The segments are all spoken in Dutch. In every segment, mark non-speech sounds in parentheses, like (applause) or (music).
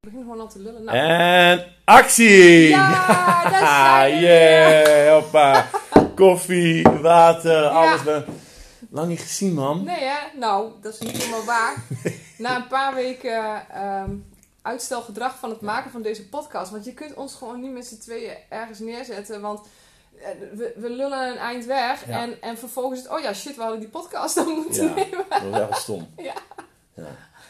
Ik begin gewoon al te lullen. Nou, En actie! Ja, (laughs) zijn we yeah, hoppa. (laughs) Koffie, water, alles. Ben... Lang niet gezien, man. Nee hè? Nou, dat is niet helemaal waar. (laughs) Na een paar weken ehm, uitstelgedrag van het maken van deze podcast. Want je kunt ons gewoon niet met z'n tweeën ergens neerzetten. Want eh, we, we lullen een eind weg. Ja. En, en vervolgens is het, oh ja, shit, we hadden die podcast dan moeten Ja, nemen. dat was wel stom. Ja. Ja.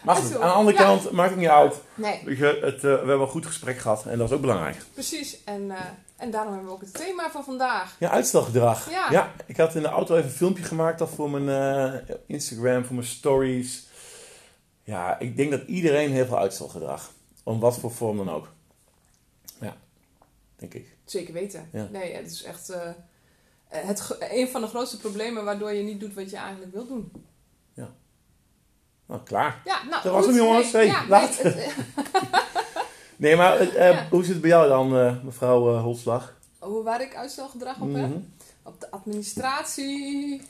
Maar goed, aan de andere Ja. kant, maakt het niet uit. Nee, je, Het, eh, we hebben een goed gesprek gehad en dat is ook belangrijk. precies. En, eh, en daarom hebben we ook het thema van vandaag. Ja, uitstelgedrag. Ja. ik had in de auto even een filmpje gemaakt al voor mijn eh, Instagram, voor mijn stories. Ja, ik denk dat iedereen heel veel uitstelgedrag. Om wat voor vorm dan ook. Ja, denk ik. Zeker weten. Ja. Nee, het is echt het, een van de grootste problemen waardoor je niet doet wat je eigenlijk wil doen. Nou, klaar. Ja, nou, Dat was hem, jongens. Nee, Hey, ja, laat. nee, het- (laughs) Nee, maar eh, eh, Ja. hoe zit het bij jou dan, eh, mevrouw Holslag? Hoe waar ik uitstelgedrag op heb? Mhm. Op de administratie.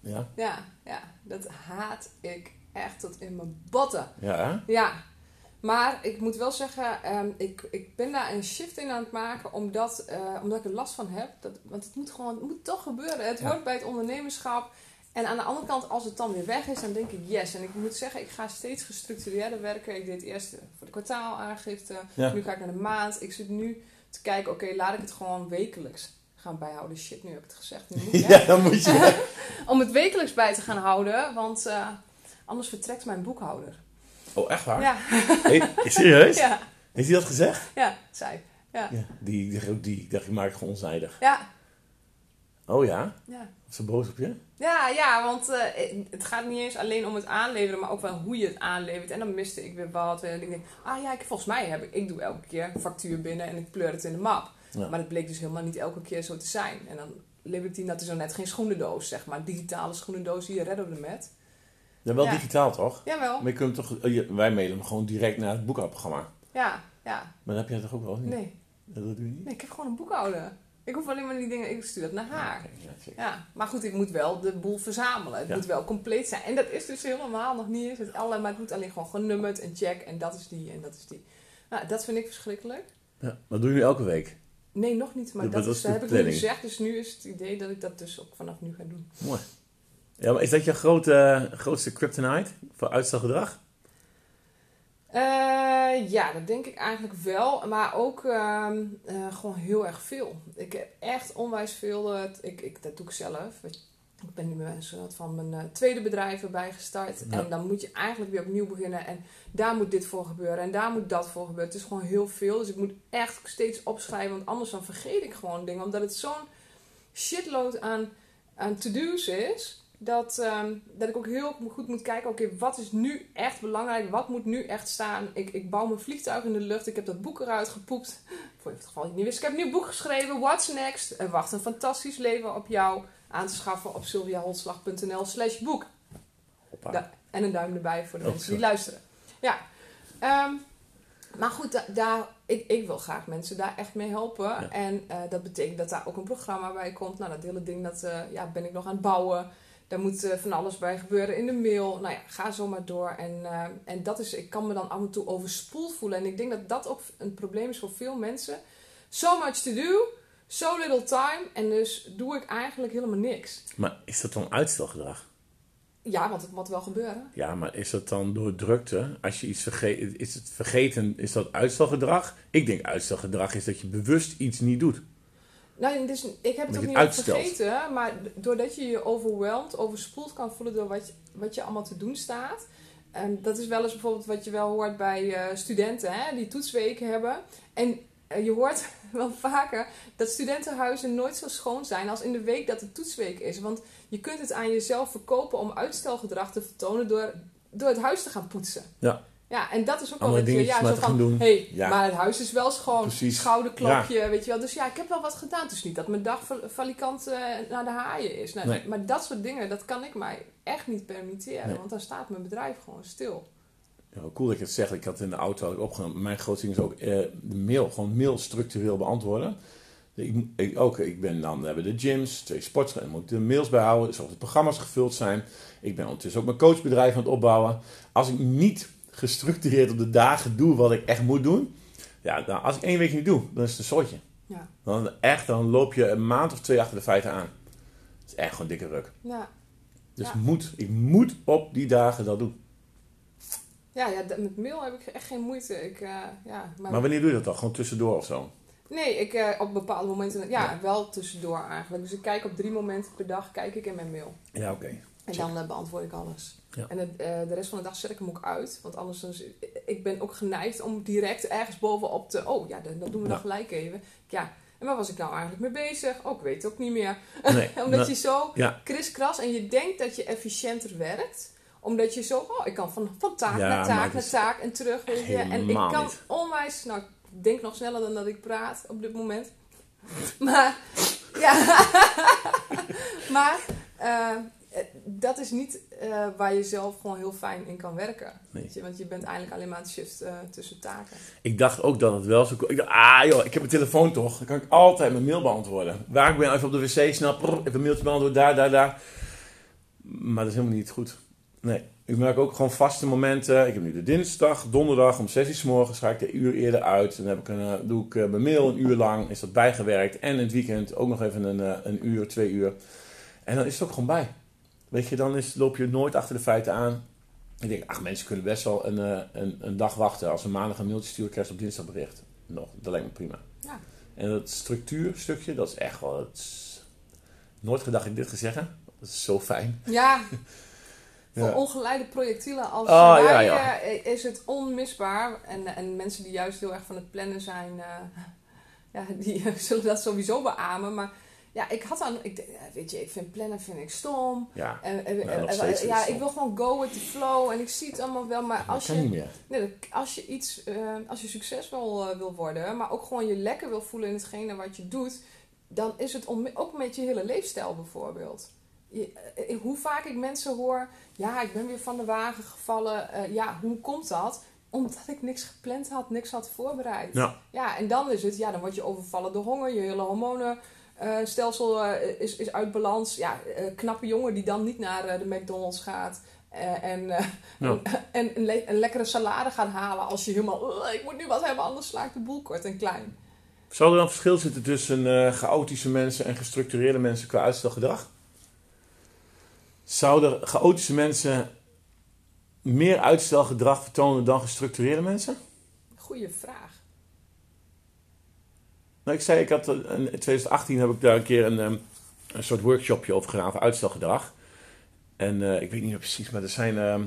Ja, Ja, ja, dat haat ik echt tot in mijn botten. ja? Ja, maar ik moet wel zeggen, ehm, ik, ik ben daar een shift in aan het maken omdat, omdat ik er last van heb. Dat, want het moet gewoon, het moet toch gebeuren. Het hoort bij het ondernemerschap. En aan de andere kant, als het dan weer weg is, dan denk ik yes. En ik moet zeggen, ik ga steeds gestructureerder werken. Ik deed eerst eh, voor de kwartaalaangifte. Ja. Nu ga ik naar de maand. Ik zit nu te kijken, oké, laat ik het gewoon wekelijks gaan bijhouden. Shit, nu heb ik het gezegd. Nu moet ik? (laughs) Ja, dan moet je. (laughs) Om het wekelijks bij te gaan houden, want eh, anders vertrekt mijn boekhouder. Oh, echt waar? Ja, (laughs) Hey, serieus? ja, Heeft hij dat gezegd? ja, zei. Ja, Ja, die, die, die, ik dacht, ik maak het gewoon onzijdig. ja, Oh ja? ja. Was ze boos op je? Ja, ja, want eh, het gaat niet eens alleen om het aanleveren, maar ook wel hoe je het aanlevert. En dan miste ik weer wat. En ik denk, ah ja, ik, volgens mij heb ik, ik doe elke keer een factuur binnen en ik pleur het in de map. Ja. Maar dat bleek dus helemaal niet elke keer zo te zijn. En dan levert hij dat is zo net geen schoenendoos, zeg maar. Digitale schoenendoos die je redden we met. Ja, wel Ja. digitaal toch? Jawel. Maar je kunt toch, eh, wij mailen hem gewoon direct naar het boekhoudprogramma. Ja, ja. Maar dat heb jij toch ook wel? niet? Nee, Dat doe je niet? nee, ik heb gewoon een boekhouder. Ik hoef alleen maar die dingen, ik stuur dat naar haar. Ja, maar goed, ik moet wel de boel verzamelen. Het Ja. moet wel compleet zijn. En dat is dus helemaal nog niet eens het alle, maar het moet alleen gewoon genummerd en check en dat is die en dat is die. Nou, dat vind ik verschrikkelijk. Ja, dat doe je nu elke week. Nee, nog niet, maar dat, is, heb ik nu gezegd. Dus nu is het idee dat ik dat dus ook vanaf nu ga doen. Mooi. Ja, maar is dat je grote, grootste kryptonite voor uitstelgedrag? Eh, ja, dat denk ik eigenlijk wel. Maar ook ehm, eh, gewoon heel erg veel. Ik heb echt onwijs veel. ik, ik, dat doe ik zelf. Ik ben nu met soort van mijn eh, tweede bedrijf erbij gestart. Ja. En dan moet je eigenlijk weer opnieuw beginnen. En daar moet dit voor gebeuren. En daar moet dat voor gebeuren. Het is gewoon heel veel. Dus ik moet echt steeds opschrijven. Want anders dan vergeet ik gewoon dingen. Omdat het zo'n shitload aan, aan to-do's is. Dat, ehm, dat ik ook heel goed moet kijken, oké, wat is nu echt belangrijk? Wat moet nu echt staan? Ik, ik bouw mijn vliegtuig in de lucht. Ik heb dat boek eruit gepoept. Voor het geval je niet wist. Ik heb een nieuw boek geschreven, What's Next? En wacht een fantastisch leven op jou aan te schaffen op sylviaholslag.nl slash boek. Da- en een duim erbij voor de Oh, mensen die sorry. luisteren. Ja. Ehm, maar goed, da- daar, ik, ik wil graag mensen daar echt mee helpen. Ja. En eh, dat betekent dat daar ook een programma bij komt. Nou, dat hele ding dat, eh, ja, ben ik nog aan het bouwen. Daar moet eh, van alles bij gebeuren in de mail. Nou ja, ga zo maar door. En, eh, en dat is, ik kan me dan af en toe overspoeld voelen. En ik denk dat dat ook een probleem is voor veel mensen. So much to do, so little time. En dus doe ik eigenlijk helemaal niks. Maar is dat dan uitstelgedrag? Ja, want het moet wel gebeuren. Ja, maar is dat dan door drukte? Als je iets vergeet, is het vergeten, is dat uitstelgedrag? Ik denk uitstelgedrag is dat je bewust iets niet doet. Nou, dus ik heb het ook niet uitstelt. vergeten, maar doordat je je overweldigd, overspoeld kan voelen door wat je, wat je allemaal te doen staat. En dat is wel eens bijvoorbeeld wat je wel hoort bij eh, studenten, hè, die toetsweken hebben. En eh, je hoort (laughs) wel vaker dat studentenhuizen nooit zo schoon zijn als in de week dat het toetsweek is. Want je kunt het aan jezelf verkopen om uitstelgedrag te vertonen door, door het huis te gaan poetsen. Ja. Ja, en dat is ook wel je, dingetjes ja, zo van, doen. hey, Ja. maar het huis is wel schoon. Precies. Schouderklopje, weet je wel. Dus ja, ik heb wel wat gedaan. Het is niet dat mijn dag val- valikant eh, naar de haaien is. Nou, Nee. Maar dat soort dingen, dat kan ik mij echt niet permitteren. Nee. Want dan staat mijn bedrijf gewoon stil. Ja, cool dat je het zegt. Ik had in de auto had ik opgenomen. Mijn grootste ding is ook eh, de mail. Gewoon mail structureel beantwoorden. Ik, ik, ook, ik ben dan, we hebben de gyms, twee sportscholen. En moet ik de mails bijhouden. Zodat de programma's gevuld zijn. Ik ben ondertussen ook mijn coachbedrijf aan het opbouwen. Als ik niet gestructureerd op de dagen doe wat ik echt moet doen. Ja, dan, als ik één week niet doe, dan is het een soortje. Ja. Dan echt, dan loop je een maand of twee achter de feiten aan. Dat is echt gewoon dikke ruk. Ja. Dus Ja. moet, ik moet op die dagen dat doen. Ja, ja, met mail heb ik echt geen moeite. Ik, eh, ja, maar, Maar wanneer doe je dat dan? Gewoon tussendoor of zo? nee, ik eh, op bepaalde momenten, ja, wel tussendoor eigenlijk. Dus ik kijk op drie momenten per dag, kijk ik in mijn mail. Ja, oké. En dan eh, beantwoord ik alles. Ja. En het, eh, de rest van de dag zet ik hem ook uit. Want anders, dan, ik ben ook geneigd om direct ergens bovenop te... Oh ja, dat, doen we dan gelijk even. Ja, en waar was ik nou eigenlijk mee bezig? Oh, ik weet het ook niet meer. Nee, (laughs) Omdat je zo Ja, kriskras en je denkt dat je efficiënter werkt. Omdat je zo, oh, ik kan van, van taak Ja, naar taak naar taak en terug. Weet je. En ik kan niet. onwijs, nou, ik denk nog sneller dan dat ik praat op dit moment. (laughs) Maar, ja. (laughs) maar, eh, dat is niet eh, waar je zelf gewoon heel fijn in kan werken. Nee. Weet je? Want je bent eigenlijk alleen maar aan het shift eh, tussen taken. ik dacht ook dat het wel zo... Ik dacht, ah joh, ik heb een telefoon toch. Dan kan ik altijd mijn mail beantwoorden. Waar ik ben, even op de wc, prr, even een mailtje beantwoorden, daar, daar, daar. Maar dat is helemaal niet goed. Nee, ik merk ook gewoon vaste momenten. Ik heb nu de dinsdag, donderdag om 6 uur 's morgens ga ik er een uur eerder uit. Dan heb ik een, eh, doe ik eh, mijn mail een uur lang, is dat bijgewerkt. En in het weekend ook nog even een, eh, een uur, twee uur. En dan is het ook gewoon bij. Weet je, dan is, loop je nooit achter de feiten aan. Ik denk, ach, mensen kunnen best wel een, eh, een, een dag wachten. Als ze maandag een mailtje sturen, je op dinsdag bericht. Nog, dat lijkt me prima. Ja. En dat structuurstukje, dat is echt wel... Is- nooit gedacht ik dit ga zeggen. Dat is zo fijn. Ja, (laughs) voor Ja. ongeleide projectielen als Oh, wij ja, ja. is het onmisbaar. En, en mensen die juist heel erg van het plannen zijn, eh, (laughs) ja, die zullen dat sowieso beamen. Maar ja, ik had dan, ik, weet je, ik vind plannen vind ik stom. Ja, En, en- Ja, en- en- ik wil gewoon go with the flow en ik zie het allemaal wel. Maar dat als niet je, meer. nee, als je iets, eh, als je succesvol eh, wil worden, maar ook gewoon je lekker wil voelen in hetgene wat je doet, dan is het ook met je hele leefstijl bijvoorbeeld. Je, eh, hoe vaak ik mensen hoor, ja, ik ben weer van de wagen gevallen. Ja, hoe komt dat? Omdat ik niks gepland had, niks had voorbereid. Ja. Ja, en dan is het, ja, dan word je overvallen door honger, je hele hormonenstelsel eh, is, is uit balans. Ja, eh, knappe jongen die dan niet naar eh, de McDonald's gaat eh, en, eh, (laughs) en een, le- een lekkere salade gaat halen als je helemaal, "Ugh, ik moet nu wat hebben, anders sla ik de boel kort en klein. Zou er dan verschil zitten tussen eh, chaotische mensen en gestructureerde mensen qua uitstelgedrag? Zouden chaotische mensen meer uitstelgedrag vertonen dan gestructureerde mensen? Goeie vraag. Nou, ik zei, ik had, eh, in 2018 heb ik daar een keer een, ehm, een soort workshopje over gedaan, over uitstelgedrag. En eh, ik weet niet meer precies, maar er zijn ehm,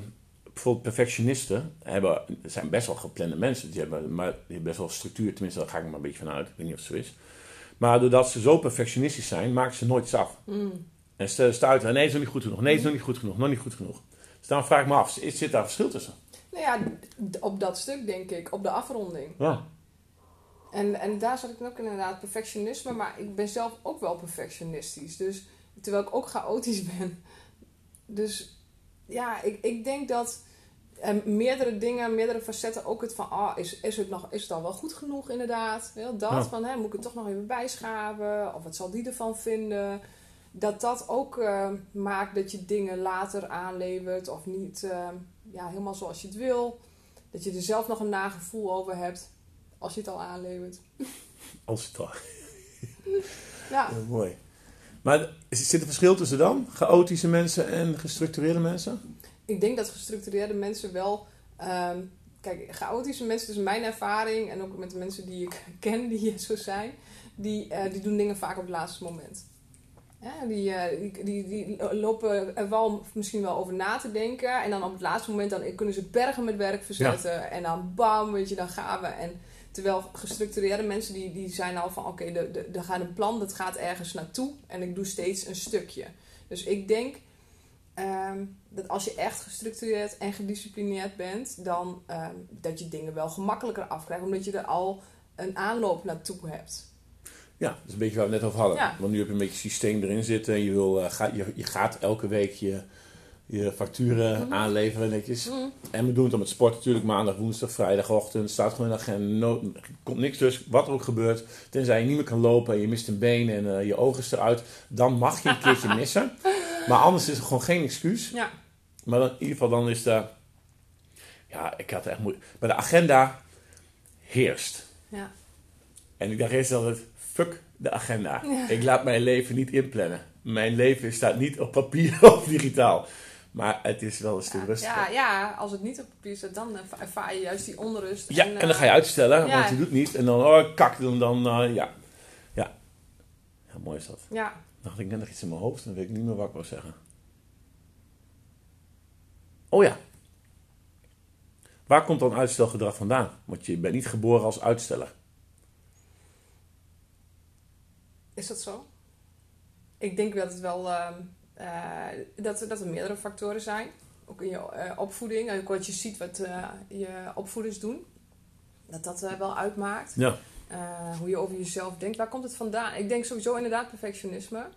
bijvoorbeeld perfectionisten. Hebben, zijn best wel geplande mensen, die hebben, maar die hebben best wel structuur. Tenminste, daar ga ik maar een beetje van uit. Ik weet niet of het zo is. Maar doordat ze zo perfectionistisch zijn, maken ze nooit iets af. Mm. En ze stuiten, nee, is nog niet goed genoeg. Nee, is nog niet goed genoeg. Nog niet goed genoeg. Dus daarom vraag ik me af, is- zit daar verschil tussen? Nou ja, op dat stuk denk ik, op de afronding. Ja. En, en daar zat ik dan ook inderdaad perfectionisme, maar ik ben zelf ook wel perfectionistisch. Dus terwijl ik ook chaotisch (laughs) ben. Dus ja, ik, ik denk dat eh, meerdere dingen, meerdere facetten ook het van, ah, is, is, het nog, is het al wel goed genoeg inderdaad? Wel dat, Ja. van, hè, moet ik het toch nog even bijschaven? Of wat zal die ervan vinden? Dat dat ook eh, maakt dat je dingen later aanlevert of niet eh, ja, helemaal zoals je het wil. Dat je er zelf nog een nagevoel over hebt als je het al aanlevert. (laughs) Als het al. (laughs) Ja, Ja, mooi. Maar zit er verschil tussen dan? Chaotische mensen en gestructureerde mensen? ik denk dat gestructureerde mensen wel. ehm, kijk, chaotische mensen, dus mijn ervaring en ook met de mensen die ik (laughs) ken die zo zijn, die, eh, die doen dingen vaak op het laatste moment. Ja, die, eh, die, die, die lopen er wel misschien wel over na te denken. En dan op het laatste moment dan kunnen ze bergen met werk verzetten. En dan bam, weet je, dan gaan we. En terwijl gestructureerde mensen die, die zijn al van oké, de de er gaat een plan, dat gaat ergens naartoe. En ik doe steeds een stukje. Dus ik denk ehm, dat als je echt gestructureerd en gedisciplineerd bent, dan ehm, dat je dingen wel gemakkelijker afkrijgt. Omdat je er al een aanloop naartoe hebt. Ja, dat is een beetje waar we het net over hadden. Ja. Want nu heb je een beetje systeem erin zitten. En je, wil, eh, ga, je, je gaat elke week je, je facturen Mhm. aanleveren netjes. Mm. En we doen het dan met sport natuurlijk. Maandag, woensdag, vrijdagochtend. Staat gewoon in de agenda. No, komt niks dus. Wat er ook gebeurt. Tenzij je niet meer kan lopen en je mist een been en eh, je ogen is eruit. Dan mag je een keertje (laughs) missen. Maar anders is er gewoon geen excuus. Ja. Maar dan, in ieder geval dan is daar... Ja, ik had echt moeite. Maar de agenda heerst. Ja. En ik dacht eerst altijd, fuck de agenda. Ja. Ik laat mijn leven niet inplannen. Mijn leven staat niet op papier (laughs) of digitaal. Maar het is wel een stuk Ja, rustiger. ja, ja, als het niet op papier staat, dan erva- ervaar je juist die onrust. Ja, en dan ga je uitstellen, ja. want je doet niet. En dan, oh, kak, dan, dan eh, ja. ja. Ja, mooi is dat. Ja, Dan had ik net nog iets in mijn hoofd, dan weet ik niet meer wat ik wil zeggen. Oh ja. Waar komt dan uitstelgedrag vandaan? Want je bent niet geboren als uitsteller. is dat zo? Ik denk dat het wel ehm, eh, dat, dat er meerdere factoren zijn. Ook in je eh, opvoeding, ook wat je ziet wat eh, je opvoeders doen. Dat dat eh, wel uitmaakt. Ja. Eh, hoe je over jezelf denkt. Waar komt het vandaan? Ik denk sowieso inderdaad perfectionisme.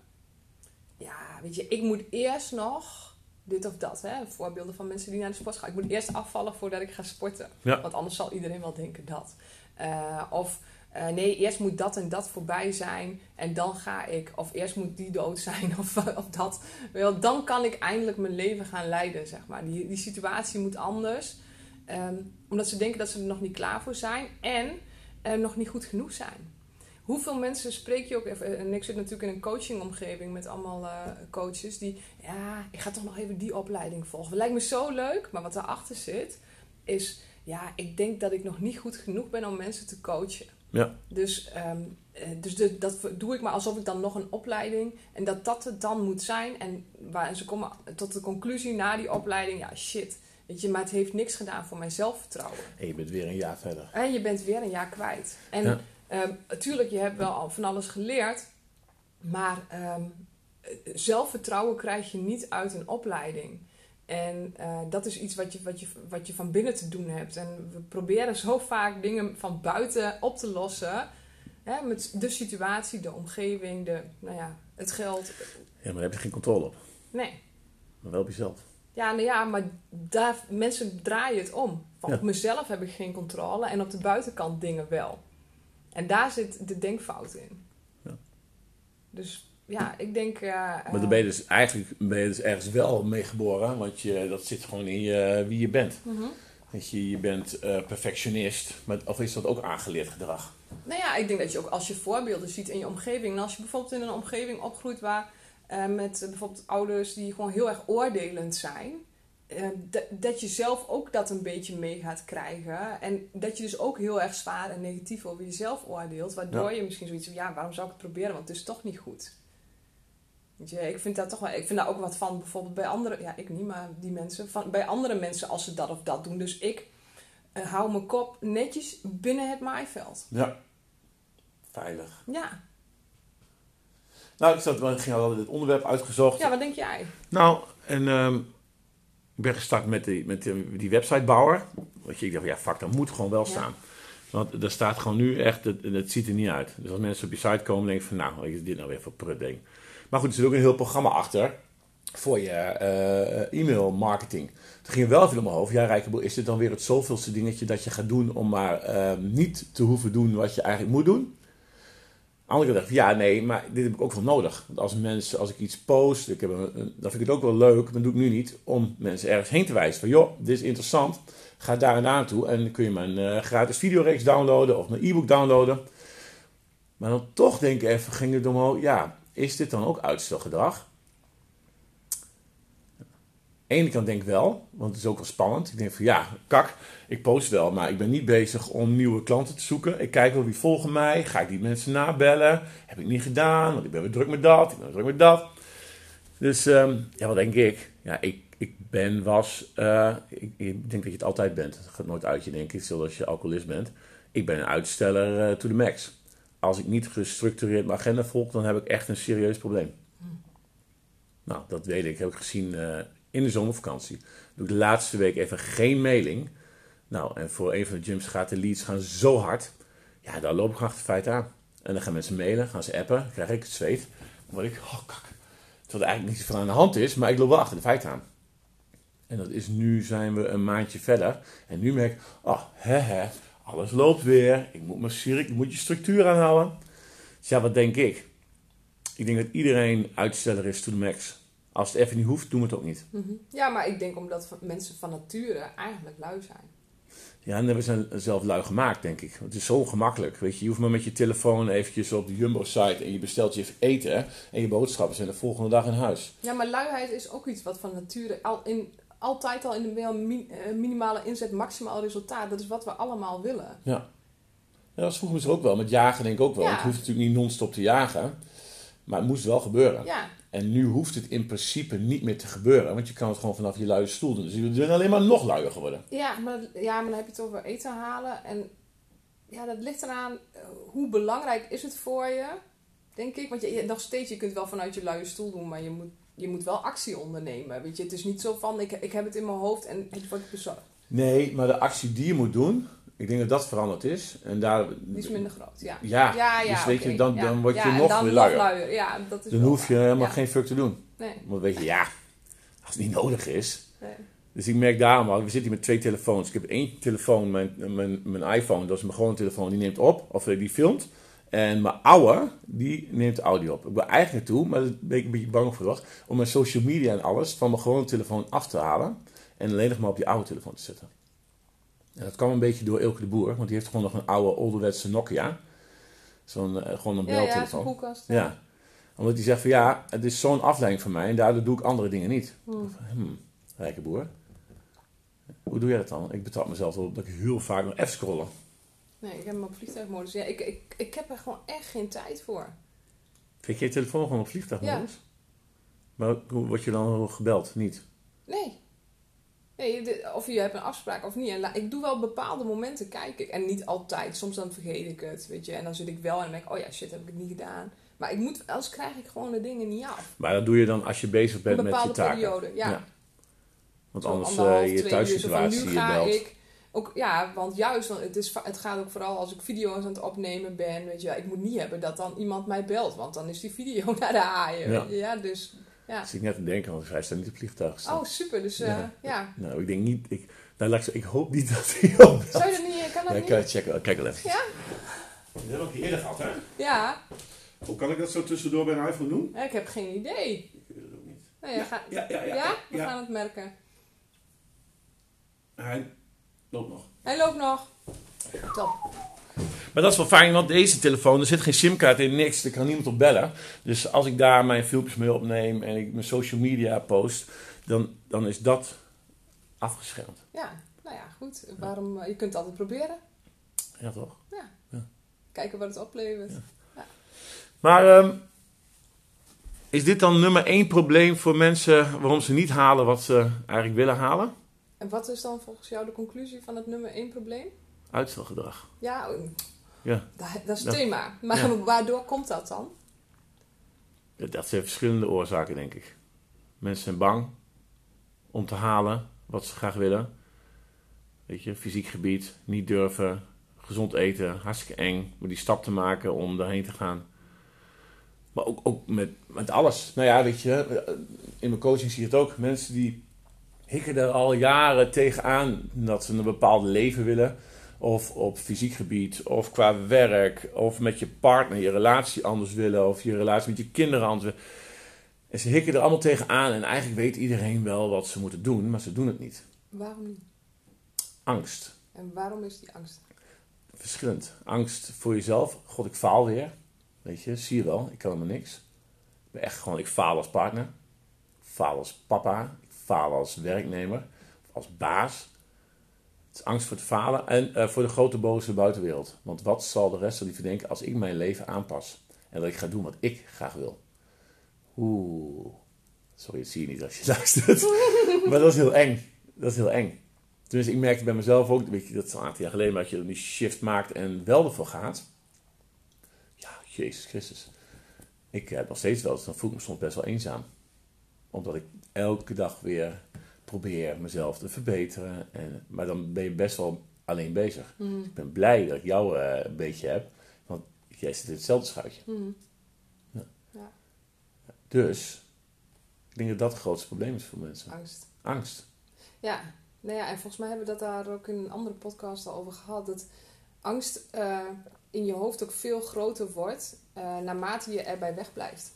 Ja, weet je, ik moet eerst nog dit of dat. Hè? Voorbeelden van mensen die naar de sport gaan. Ik moet eerst afvallen voordat ik ga sporten. Ja. Want anders zal iedereen wel denken dat. Eh, of eh, nee, eerst moet dat en dat voorbij zijn en dan ga ik. Of eerst moet die dood (laughs) zijn of, of dat. Wel, dan kan ik eindelijk mijn leven gaan leiden, zeg maar. Die, die situatie moet anders. Ehm, omdat ze denken dat ze er nog niet klaar voor zijn en eh, nog niet goed genoeg zijn. Hoeveel mensen spreek je ook even? En ik zit natuurlijk in een coachingomgeving met allemaal eh, coaches die, ja, ik ga toch nog even die opleiding volgen. Lijkt me zo leuk, maar wat daarachter zit, is, ja, ik denk dat ik nog niet goed genoeg ben om mensen te coachen. Ja. Dus, ehm, eh, dus de- dat doe ik maar alsof ik dan nog een opleiding en dat dat het dan moet zijn. En, waar, en ze komen tot de conclusie na die opleiding, ja, shit. Weet je, maar het heeft niks gedaan voor mijn zelfvertrouwen. En je bent weer een jaar verder. En je bent weer een jaar kwijt. En Ja. ehm, natuurlijk, je hebt wel al van alles geleerd. Maar ehm, eh, zelfvertrouwen krijg je niet uit een opleiding. En eh, dat is iets wat je, wat, je, wat je van binnen te doen hebt. En we proberen zo vaak dingen van buiten op te lossen. Hè, met de situatie, de omgeving, de, nou ja, het geld. Ja, maar daar heb je geen controle op. Nee. Maar wel op jezelf. Ja, nou ja, maar daar, mensen draaien het om. Van Ja. Op mezelf heb ik geen controle en op de buitenkant dingen wel. En daar zit de denkfout in. Ja. Dus ja, ik denk... eh, Maar dan ben je dus eigenlijk ben je dus ergens wel mee geboren. Want je, dat zit gewoon in je, wie je bent. mhm. Weet je, je bent eh, perfectionist. Maar, of is dat ook aangeleerd gedrag? Nou ja, ik denk dat je ook als je voorbeelden ziet in je omgeving. En als je bijvoorbeeld in een omgeving opgroeit waar eh, met eh, bijvoorbeeld ouders die gewoon heel erg oordelend zijn. eh, dat- dat je zelf ook dat een beetje mee gaat krijgen. En dat je dus ook heel erg zwaar en negatief over jezelf oordeelt. Waardoor je misschien zoiets van, ja, waarom zou ik het proberen? Want het is toch niet goed. Weet je, ik vind daar toch wel, ik vind daar ook wat van bijvoorbeeld bij andere, ja, ik niet, maar die mensen, van, bij andere mensen als ze dat of dat doen. Dus ik eh, hou mijn kop netjes binnen het maaiveld. Ja. Veilig. Ja. Nou, ik, zat, ik ging al dit onderwerp uitgezocht. Ja, wat denk jij? Nou, en ehm, ik ben gestart met die, met die, die websitebouwer. Want je, ik dacht, ja, fuck, dat moet gewoon wel Ja. staan. Want er staat gewoon nu echt, het, het ziet er niet uit. Dus als mensen op je site komen, denk ik van, nou, wat is dit nou weer voor prut ding? Maar goed, er zit ook een heel programma achter voor je eh, e-mail marketing. Toen ging wel mijn hoofd, ja, Rijkenboel, is dit dan weer het zoveelste dingetje dat je gaat doen om maar ehm, niet te hoeven doen wat je eigenlijk moet doen? Andere dacht ja, nee, maar dit heb ik ook wel nodig. Want als mensen, als ik iets post, ik heb dan vind ik het ook wel leuk, maar dat doe ik nu niet, om mensen ergens heen te wijzen. Van, joh, dit is interessant, ga daar en en dan kun je mijn eh, gratis videoreeks downloaden of mijn e-book downloaden. Maar dan toch denk ik even, ging het omhoog, ja, is dit dan ook uitstelgedrag? Ene kant denk ik wel, want het is ook wel spannend. Ik denk van ja, kak, ik post wel, maar ik ben niet bezig om nieuwe klanten te zoeken. Ik kijk wel wie volgen mij, ga ik die mensen nabellen? Heb ik niet gedaan, want ik ben weer druk met dat, ik ben weer druk met dat. Dus ehm, ja, wat denk ik? Ja, ik, ik ben, was, eh, ik, denk dat je het altijd bent. Het gaat nooit uit je, denk ik, zoals je alcoholist bent. Ik ben een uitsteller eh, to the max. Als ik niet gestructureerd mijn agenda volg, dan heb ik echt een serieus probleem. Nou, dat weet ik. Heb ik gezien eh, in de zomervakantie. Doe ik de laatste week even geen mailing. Nou, en voor een van de gyms gaat de leads gaan zo hard. Ja, daar loop ik achter de feiten aan. En dan gaan mensen mailen, gaan ze appen, krijg ik het zweet. Dan word ik, oh kak. Terwijl er eigenlijk niets van aan de hand is, maar ik loop wel achter de feiten aan. En dat is nu zijn we een maandje verder. En nu merk ik, oh, hè hè, alles loopt weer. Ik moet, mijn cirk, ik moet je structuur aanhouden. Dus ja, wat denk ik? Ik denk dat iedereen uitsteller is to the max. Als het even niet hoeft, doen we het ook niet. Mhm. Ja, maar ik denk omdat mensen van nature eigenlijk lui zijn. Ja, en we zijn zelf lui gemaakt, denk ik. Het is zo gemakkelijk. Weet je, je hoeft maar met je telefoon eventjes op de Jumbo-site en je bestelt je even eten en je boodschappen zijn de volgende dag in huis. Ja, maar luiheid is ook iets wat van nature al in, altijd al in de eh, minimale inzet maximaal resultaat. Dat is wat we allemaal willen. Ja. ja, dat vroeger dus ook wel. Met jagen denk ik ook wel. Ja. Het hoeft natuurlijk niet non-stop te jagen. Maar het moest wel gebeuren. Ja, En nu hoeft het in principe niet meer te gebeuren. Want je kan het gewoon vanaf je luie stoel doen. Dus je bent alleen maar nog luier geworden. ja, maar, ja, maar dan heb je het over eten halen. En ja, dat ligt eraan eh, hoe belangrijk is het voor je, denk ik. Want je, je- nog steeds, je kunt wel vanuit je luie stoel doen, maar je moet, je moet wel actie ondernemen. Weet je, het is niet zo van, ik, ik heb het in mijn hoofd en het wordt bezorgd. Nee, maar de actie die je moet doen, ik denk dat dat veranderd is. En daar, Die is minder groot, ja. Ja, ja, ja dus weet je, dan, ja. dan word je Ja, nog dan weer luier. luier. Ja, dat is Dan hoef je helemaal geen fuck te doen. Nee, Want weet je, ja, als het niet nodig is. nee. Dus ik merk daarom al, we zitten hier met twee telefoons. Ik heb één telefoon, mijn, mijn, mijn iPhone, dat is mijn gewone telefoon, die neemt op, of eh, die filmt. En mijn oude, die neemt audio op. Ik ben eigenlijk naartoe, maar daar ben ik een beetje bang voor, toch? om mijn social media en alles van mijn gewone telefoon af te halen. En alleen nog maar op die oude telefoon te zetten. En dat kwam een beetje door Ilke de Boer, want die heeft gewoon nog een oude, ouderwetse Nokia. Zo'n, eh, gewoon een Ja, ja, beltelefoon. zo'n koelkast. Ja. Omdat hij zegt van ja, het is zo'n afleiding van mij en daardoor doe ik andere dingen niet. Hmm. Hmm, rijke boer. Hoe doe jij dat dan? Ik betrap mezelf wel dat ik heel vaak nog even scrollen. Nee, ik heb hem op vliegtuigmodus. Ja, ik, ik, ik heb er gewoon echt geen tijd voor. Vind je je telefoon gewoon op vliegtuigmodus? Maar hoe word je dan gebeld? Niet? Nee. nee of je hebt een afspraak of niet. En ik doe wel bepaalde momenten kijken. En niet altijd. Soms dan vergeet ik het, weet je. En dan zit ik wel en dan denk ik, oh ja, shit, heb ik het niet gedaan. Maar ik moet, anders krijg ik gewoon de dingen niet af. Maar dat doe je dan als je bezig bent een met je bepaalde taken. periode, ja. Want Zo anders eh, je thuissituatie, je belt. ik ook, ja, want juist, want het, is, het gaat ook vooral als ik video's aan het opnemen ben, weet je, wel, ik moet niet hebben dat dan iemand mij belt, want dan is die video (laughs) naar de haaien, Ja. je, ja, dus, ja. Zit ik net te denken, want hij staat niet op vliegtuig. Oh, super, dus, eh, Ja. ja. Nou, ik denk niet... Ik, nou, ik, ik hoop niet (laughs) dat hij op. Zou je dat niet, kan dat Ja, niet? kijk, check, kijk wel even. Ja? Dat hebben we ook eerder gehad, hè? Ja, Hoe kan ik dat zo tussendoor bij een iPhone doen? Ja, ik heb geen idee. Ik weet het ook niet. Nee, ja, ga- Ja, ja, ja. ja? We ja. gaan het merken. Hij loopt nog. Hij loopt nog. Top. Maar dat is wel fijn, want deze telefoon, er zit geen simkaart in, niks. Er kan niemand op bellen. Dus als ik daar mijn filmpjes mee opneem en ik mijn social media post, dan, dan is dat afgeschermd. Ja, nou ja, goed. Waarom, eh, je kunt het altijd proberen. Ja, toch? Kijken wat het oplevert. Maar ehm, is dit dan nummer één probleem voor mensen waarom ze niet halen wat ze eigenlijk willen halen? En wat is dan volgens jou de conclusie van het nummer 1 probleem? Uitstelgedrag. Ja, eh, Ja. dat, dat is het thema. Maar Ja. waardoor komt dat dan? Dat zijn verschillende oorzaken, denk ik. Mensen zijn bang om te halen wat ze graag willen. Weet je, fysiek gebied, niet durven, gezond eten, hartstikke eng. Maar die stap te maken om daarheen te gaan. Maar ook, ook met, met alles. Nou ja, weet je, in mijn coaching zie je het ook. Mensen die hikken er al jaren tegenaan dat ze een bepaald leven willen. Of op fysiek gebied, of qua werk, of met je partner je relatie anders willen, of je relatie met je kinderen anders willen. En ze hikken er allemaal tegenaan en eigenlijk weet iedereen wel wat ze moeten doen, maar ze doen het niet. Waarom niet? Angst. En waarom is die angst? Verschillend. Angst voor jezelf. God, ik faal weer. Weet je, zie je wel, ik kan helemaal niks. Ik ben echt gewoon, ik faal als partner. Ik faal als papa. Als werknemer. Als baas. Het is angst voor het falen en eh, voor de grote boze buitenwereld. Want wat zal de rest van die verdenken als ik mijn leven aanpas? En dat ik ga doen wat ik graag wil. Oeh. Sorry, dat zie je niet als je (laughs) luistert. maar dat is heel eng. Dat is heel eng. Dus ik merkte bij mezelf ook, dat is een aantal jaar geleden, maar als je dan die shift maakt en wel ervoor gaat. Ja, Jezus Christus. Ik heb nog steeds wel, dan voel ik me soms best wel eenzaam. Omdat ik elke dag weer probeer mezelf te verbeteren. En, maar dan ben je best wel alleen bezig. Hmm. Ik ben blij dat ik jou eh, een beetje heb, want jij zit in hetzelfde schuitje. Hmm. Dus, ik denk dat dat het grootste probleem is voor mensen. Angst. Angst. Ja, nou ja, en volgens mij hebben we dat daar ook in een andere podcast al over gehad. Dat angst eh, in je hoofd ook veel groter wordt eh, naarmate je erbij wegblijft.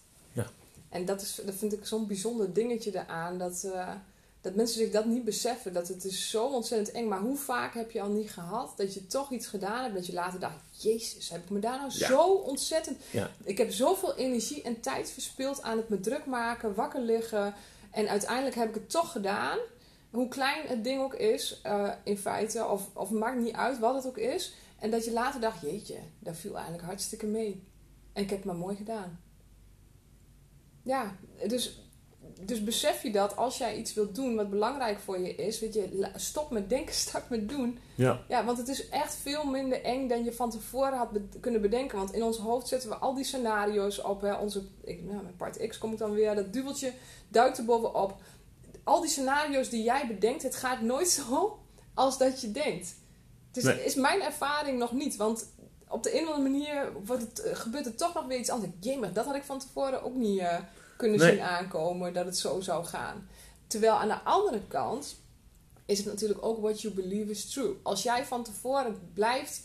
En dat, is, dat vind ik zo'n bijzonder dingetje eraan. Dat, eh, dat mensen zich dat niet beseffen. Dat het is zo ontzettend eng. Maar hoe vaak heb je al niet gehad dat je toch iets gedaan hebt. Dat je later dacht, jezus, heb ik me daar nou Ja. zo ontzettend... Ja. Ik heb zoveel energie en tijd verspild aan het me druk maken, wakker liggen. En uiteindelijk heb ik het toch gedaan. Hoe klein het ding ook is, eh, in feite. Of, of maakt niet uit wat het ook is. En dat je later dacht, jeetje, dat viel eigenlijk hartstikke mee. En ik heb het maar mooi gedaan. Ja, dus, dus besef je dat als jij iets wilt doen wat belangrijk voor je is. Weet je, stop met denken, (laughs) start met doen. Ja. Ja, want het is echt veel minder eng dan je van tevoren had be- kunnen bedenken. Want in ons hoofd zetten we al die scenario's op. Hè. Onze, ik, nou, met part X kom ik dan weer. Dat duveltje duikt er bovenop. Al die scenario's die jij bedenkt, het gaat nooit zo (laughs) als dat je denkt. Dus Nee. is mijn ervaring nog niet. Want op de een of andere manier wordt het, eh, gebeurt er toch nog weer iets anders. Jemig, dat had ik van tevoren ook niet eh, kunnen Nee. zien aankomen. Dat het zo zou gaan. Terwijl aan de andere kant is het natuurlijk ook what you believe is true. Als jij van tevoren blijft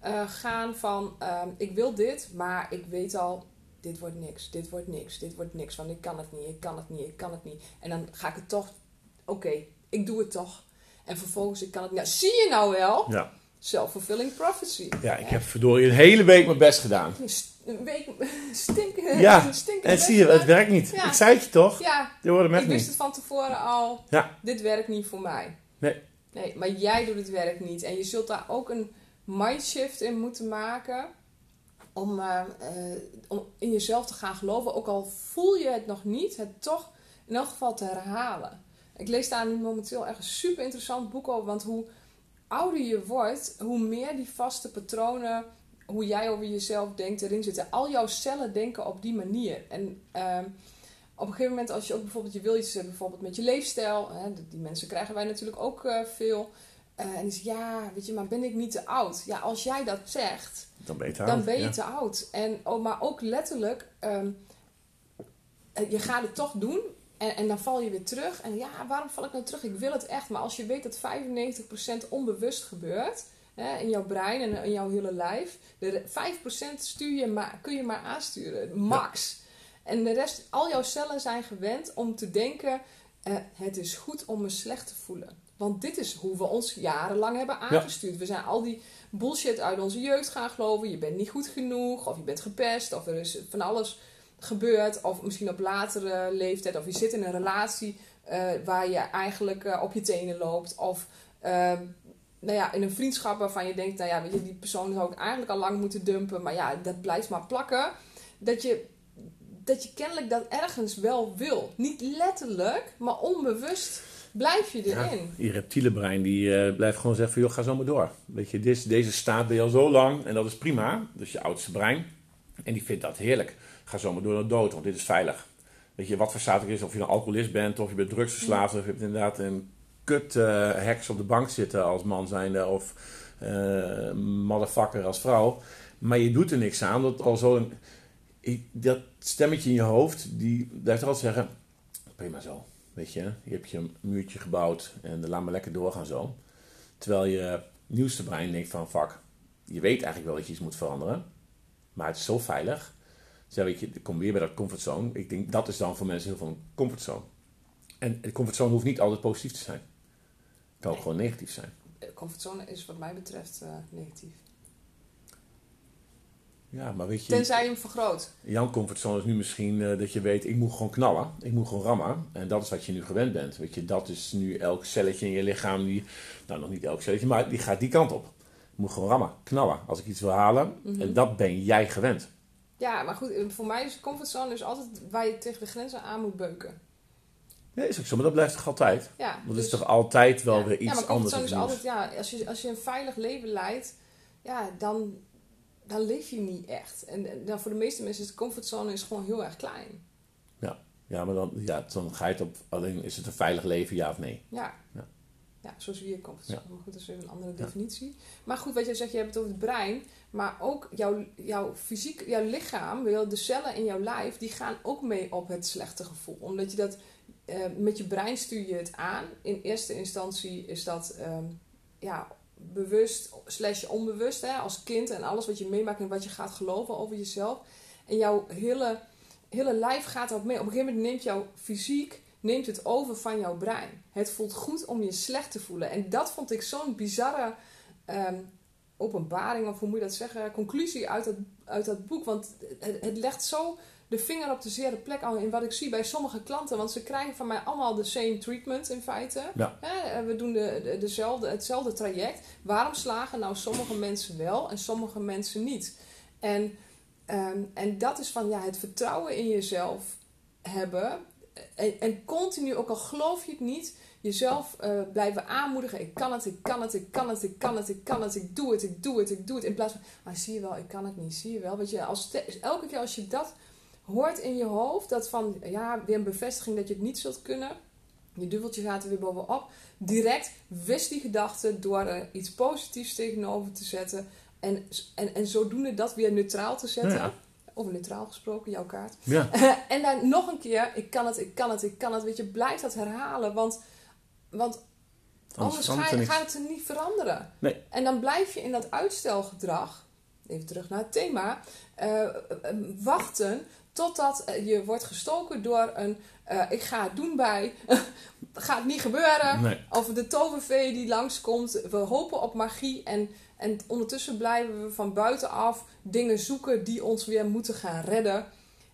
eh, gaan van ehm, ik wil dit, maar ik weet al, dit wordt niks, dit wordt niks, dit wordt niks. Want ik kan het niet, ik kan het niet, ik kan het niet. En dan ga ik het toch, oké, ik doe het toch. En vervolgens, ik kan het niet. Nou, zie je nou wel? Ja. Self-fulfilling prophecy. ja, ik heb verdorie een hele week mijn best gedaan. Een week (laughs) stinken. Ja, stinken En zie je, het werkt niet. Ja. Ik zei het je toch? Ja, Je hoorde hem ik wist niet. het van tevoren al. Ja. Dit werkt niet voor mij. Nee. Nee, maar jij doet het werk niet. En je zult daar ook een mindshift in moeten maken. Om, eh, eh, om in jezelf te gaan geloven. Ook al voel je het nog niet, het toch in elk geval te herhalen. Ik lees daar nu momenteel echt een super interessant boek over. Want hoe ouder je wordt, hoe meer die vaste patronen, hoe jij over jezelf denkt, erin zitten. Al jouw cellen denken op die manier. En ehm, op een gegeven moment, als je ook bijvoorbeeld, je wil iets eh, bijvoorbeeld met je leefstijl. Hè, die- mensen krijgen wij natuurlijk ook eh, veel. Eh, en die zeggen, ja, weet je, maar ben ik niet te oud? Ja, als jij dat zegt, Dan ben je te dan oud, ben je ja. te oud. En, oh, maar ook letterlijk, ehm, eh, je gaat het toch doen en, en dan val je weer terug. En ja, waarom val ik nou terug? Ik wil het echt. Maar als je weet dat 95% onbewust gebeurt hè, in jouw brein en in jouw hele lijf, de 5% stuur je maar, kun je maar aansturen, max. En de rest, al jouw cellen zijn gewend om te denken: eh, het is goed om me slecht te voelen. Want dit is hoe we ons jarenlang hebben aangestuurd. We zijn al die bullshit uit onze jeugd gaan geloven. Je bent niet goed genoeg, of je bent gepest, of er is van alles gebeurd. Of misschien op latere leeftijd, of je zit in een relatie eh, waar je eigenlijk eh, op je tenen loopt. Of eh, nou ja, in een vriendschap waarvan je denkt, nou ja, weet je, die persoon zou ik eigenlijk al lang moeten dumpen. Maar ja, dat blijft maar plakken. Dat je, dat je kennelijk dat ergens wel wil. Niet letterlijk, maar onbewust blijf je Ja, erin. je reptiele brein die eh, blijft gewoon zeggen van joh, ga zo maar door. Weet je, deze, deze staat ben je al zo lang en dat is prima. Dus je oudste brein. En die vindt dat heerlijk. Ga zo maar door naar dood, want dit is veilig. Weet je, wat voor staat is, of je een alcoholist bent, of je bent drugsverslaafd, of je hebt inderdaad een kut eh, heks op de bank zitten als man zijnde, of eh motherfucker als vrouw. Maar je doet er niks aan, dat al zo een, ik- dat stemmetje in je hoofd, die blijft altijd zeggen, prima zo. Weet je, je hebt je een muurtje gebouwd en laat maar lekker doorgaan zo. Terwijl je nieuwste brein denkt van, fuck, je weet eigenlijk wel dat je iets moet veranderen. Maar het is zo veilig. Ja, weet je, ik kom weer bij dat comfortzone. Ik denk, dat is dan voor mensen heel veel een comfortzone. En de comfortzone hoeft niet altijd positief te zijn. Het kan ook gewoon negatief zijn. Comfortzone is wat mij betreft eh, negatief. Ja, maar weet je, Tenzij je hem vergroot. jouw comfortzone is nu misschien eh, dat je weet, ik moet gewoon knallen. Ik moet gewoon rammen. En dat is wat je nu gewend bent. Weet je, dat is nu elk celletje in je lichaam die, nou nog niet elk celletje, maar die gaat die kant op. Ik moet gewoon rammen, knallen. Als ik iets wil halen, Mhm. en dat ben jij gewend. Ja, maar goed, eh, voor mij is comfortzone dus altijd waar je tegen de grenzen aan moet beuken. Ja, is ook zo, maar dat blijft toch altijd? Ja, Want het dus- is toch altijd wel ja. weer iets ja, maar anders comfortzone is altijd, ja, als je, als je een veilig leven leidt, ja, dan, dan leef je niet echt. En, en dan voor de meeste mensen is de comfortzone is gewoon heel erg klein. Ja, maar dan, ja, dan ga je het op, alleen is het een veilig leven, ja of nee? Ja. Ja. Ja, zo zie je comfortzone. Ja. Maar goed, dat is even een andere Ja. definitie. Maar goed, wat jij zegt, je hebt het over het brein. Maar ook jouw, jouw fysiek, jouw lichaam, de cellen in jouw lijf, die gaan ook mee op het slechte gevoel. Omdat je dat, eh, met je brein stuur je het aan. In eerste instantie is dat, ehm, ja, bewust slash onbewust, hè, als kind. En alles wat je meemaakt en wat je gaat geloven over jezelf. En jouw hele hele lijf gaat erop mee. Op een gegeven moment neemt jouw fysiek neemt het over van jouw brein. Het voelt goed om je slecht te voelen. En dat vond ik zo'n bizarre ehm, openbaring, of hoe moet je dat zeggen, conclusie uit dat, uit dat boek. Want het, het legt zo de vinger op de zere plek al in wat ik zie bij sommige klanten. Want ze krijgen van mij allemaal de same treatment in feite. Ja. we doen de, de, dezelfde, hetzelfde traject. Waarom slagen nou sommige mensen wel en sommige mensen niet? En, ehm, en dat is van ja, het vertrouwen in jezelf hebben. En, en continu, ook al geloof je het niet, jezelf uh, blijven aanmoedigen. Ik kan het, ik kan het, ik kan het, ik kan het, ik kan het, ik doe het, ik doe het, ik doe het. In plaats van, maar zie je wel, ik kan het niet, zie je wel. Weet je, als elke keer als je dat hoort in je hoofd, dat van, ja, weer een bevestiging dat je het niet zult kunnen. Je dubbeltje gaat er weer bovenop. Direct wist die gedachte door er iets positiefs tegenover te zetten. En, en, en zodoende dat weer neutraal te zetten. Ja. Over neutraal gesproken, jouw kaart. Ja. (laughs) en dan nog een keer, ik kan het, ik kan het, ik kan het. Weet je, blijf dat herhalen. Want, want anders, ga je, gaat het er niet veranderen. Nee. En dan blijf je in dat uitstelgedrag. Even terug naar het thema. Uh, wachten Totdat eh, je wordt gestoken door een uh, ik ga het doen bij. (laughs) gaat niet gebeuren. Nee. Of de tovervee die langskomt. We hopen op magie. En, en ondertussen blijven we van buitenaf dingen zoeken die ons weer moeten gaan redden.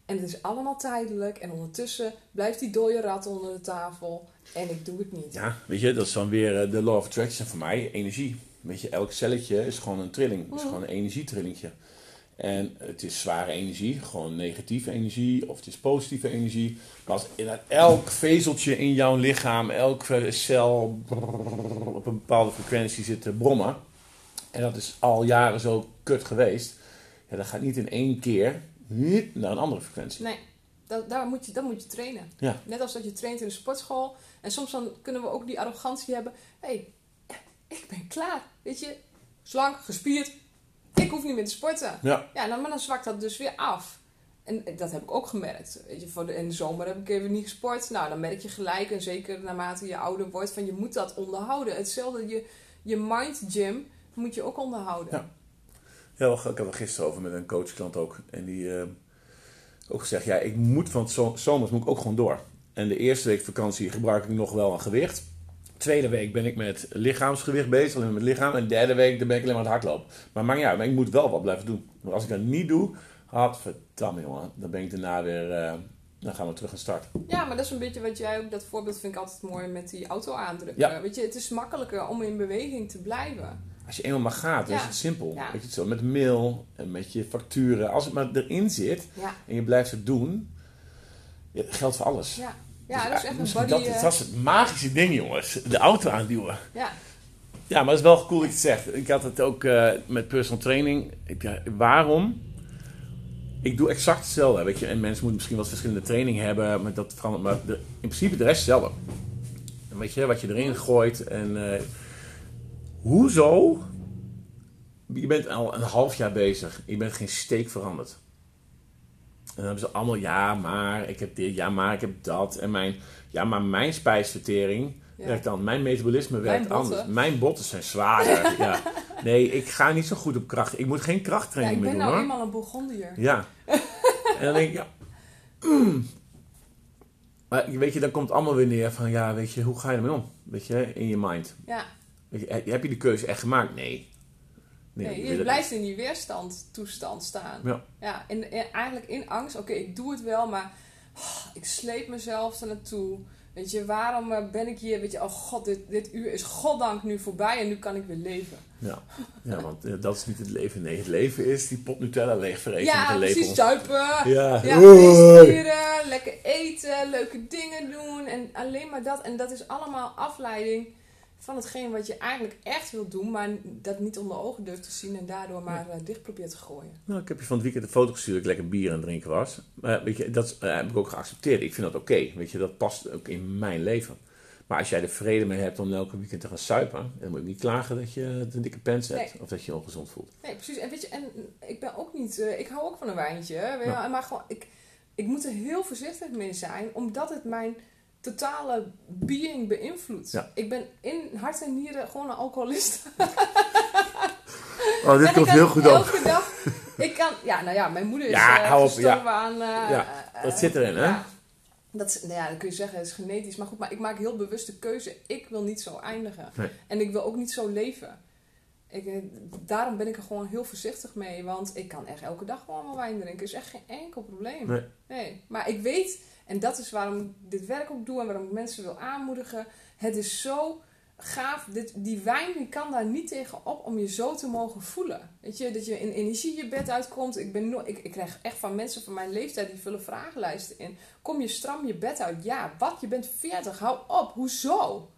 En het is allemaal tijdelijk. En ondertussen blijft die dode rat onder de tafel. En ik doe het niet. Ja, weet je, dat is dan weer eh, de law of attraction voor mij. Energie. Weet je, elk celletje is gewoon een trilling. Het is mm. gewoon een energietrillingje. En het is zware energie, gewoon negatieve energie of het is positieve energie. Maar als in elk vezeltje in jouw lichaam, elke cel op een bepaalde frequentie zit te brommen. En dat is al jaren zo kut geweest. Ja, dat gaat niet in één keer naar een andere frequentie. Nee, dat, daar moet je, dat moet je trainen. Ja. Net als dat je traint in de sportschool. En soms dan kunnen we ook die arrogantie hebben. Hé, hey, ik ben klaar. Weet je, slank, gespierd, ik hoef niet meer te sporten. Ja. Ja, dan, maar dan zwakt dat dus weer af. En dat heb ik ook gemerkt. Weet je, voor de, in de zomer heb ik even niet gesport. Nou, dan merk je gelijk, en zeker naarmate je ouder wordt, van je moet dat onderhouden. Hetzelfde, je, je mind gym moet je ook onderhouden. Ja, ja ik had er gisteren over met een coachklant ook. En die uh, ook gezegd, ja, ik moet van het zomers moet ik ook gewoon door. En de eerste week vakantie gebruik ik nog wel een gewicht. Tweede week ben ik met lichaamsgewicht bezig, alleen met lichaam. En derde week dan ben ik alleen maar aan het hardlopen. Maar maakt niet uit, maar ik moet wel wat blijven doen. Maar als ik dat niet doe, verdamme jongen, dan ben ik daarna weer... Uh, dan gaan we terug aan start. Ja, maar dat is een beetje wat jij ook, dat voorbeeld vind ik altijd mooi met die auto aandrukken. Ja. Weet je, het is makkelijker om in beweging te blijven. Als je eenmaal maar gaat, dan is het simpel. Ja. Weet je, zo, met mail en met je facturen. Als het maar erin zit en je blijft het doen, geldt voor alles. Ja. Ja, dat is echt een body... Dat, dat was het magische ding, jongens. De auto aanduwen. Ja. Ja, maar het is wel cool dat je het zegt. Ik had het ook uh, met personal training. Ik, waarom? Ik doe exact hetzelfde. Weet je? En mensen moeten misschien wel verschillende training hebben. Maar, dat verandert, maar de, in principe de rest hetzelfde. Weet je, wat je erin gooit. En uh, hoezo? Je bent al een half jaar bezig. Je bent geen steek veranderd. En dan hebben ze allemaal, ja, maar ik heb dit, ja, maar ik heb dat. En mijn, ja, maar mijn spijsvertering werkt dan. Mijn metabolisme werkt anders. Mijn botten zijn zwaarder. (laughs) ja. Nee, ik ga niet zo goed op kracht. Ik moet geen krachttraining meer doen, hoor. Ik ben nou eenmaal een Bourgondier. Ja. en dan denk ik, ja... Mm. (clears throat) Maar weet je, dan komt allemaal weer neer van, ja, weet je, hoe ga je ermee om? Weet je, in je mind. Ja. Heb je de keuze echt gemaakt? Nee. Nee, je blijft in die weerstandtoestand staan. Ja. ja en, eigenlijk in angst. Oké, ik doe het wel, maar oh, ik sleep mezelf er naartoe. Weet je, waarom eh, ben ik hier? Weet je, oh god, dit, dit uur is goddank nu voorbij en nu kan ik weer leven. Ja, ja want uh, dat is niet het leven. Nee, het leven is die pot Nutella leegvreten ja, met een lepel. precies, zuipen. Ja, ja lekker eten, leuke dingen doen en alleen maar dat. En dat is allemaal afleiding van hetgeen wat je eigenlijk echt wilt doen, maar dat niet onder ogen durft te zien en daardoor maar uh, dicht probeert te gooien. Nou, ik heb je van het weekend een foto gestuurd dat ik lekker bier aan het drinken was. Maar weet je, dat uh, heb ik ook geaccepteerd. Ik vind dat oké. Weet je, dat past ook in mijn leven. Maar als jij er vrede mee hebt om elke weekend te gaan suipen, dan moet je niet klagen dat je een dikke pens hebt of dat je je ongezond voelt. Nee, precies. En weet je, en ik ben ook niet, uh, ik hou ook van een wijntje, maar gewoon, ik, ik moet er heel voorzichtig mee zijn, omdat het mijn totale being beïnvloedt. Ik ben in hart en nieren gewoon een alcoholist. (laughs) Oh, dit komt heel goed op. Elke dag ik kan, ja, nou ja, mijn moeder is Ja, eh, hou op, ja. aan... eh, Ja, eh, dat zit erin, hè? Ja. Dat, is- nou ja, dan kun je zeggen, het is genetisch. Maar goed, maar ik maak heel bewust de keuze. Ik wil niet zo eindigen. Nee. En ik wil ook niet zo leven. Ik, daarom ben ik er gewoon heel voorzichtig mee. Want ik kan echt elke dag gewoon wel wijn drinken. is echt geen enkel probleem. Nee. Nee. Maar ik weet, en dat is waarom ik dit werk ook doe... en waarom ik mensen wil aanmoedigen. Het is zo gaaf. Dit, die wijn die kan daar niet tegen op om je zo te mogen voelen. Weet je, dat je in energie je bed uitkomt. Ik, ben no ik, ik krijg echt van mensen van mijn leeftijd die vullen vragenlijsten in. Kom je stram je bed uit? Ja, wat? Je bent 40, hou op. Hoezo?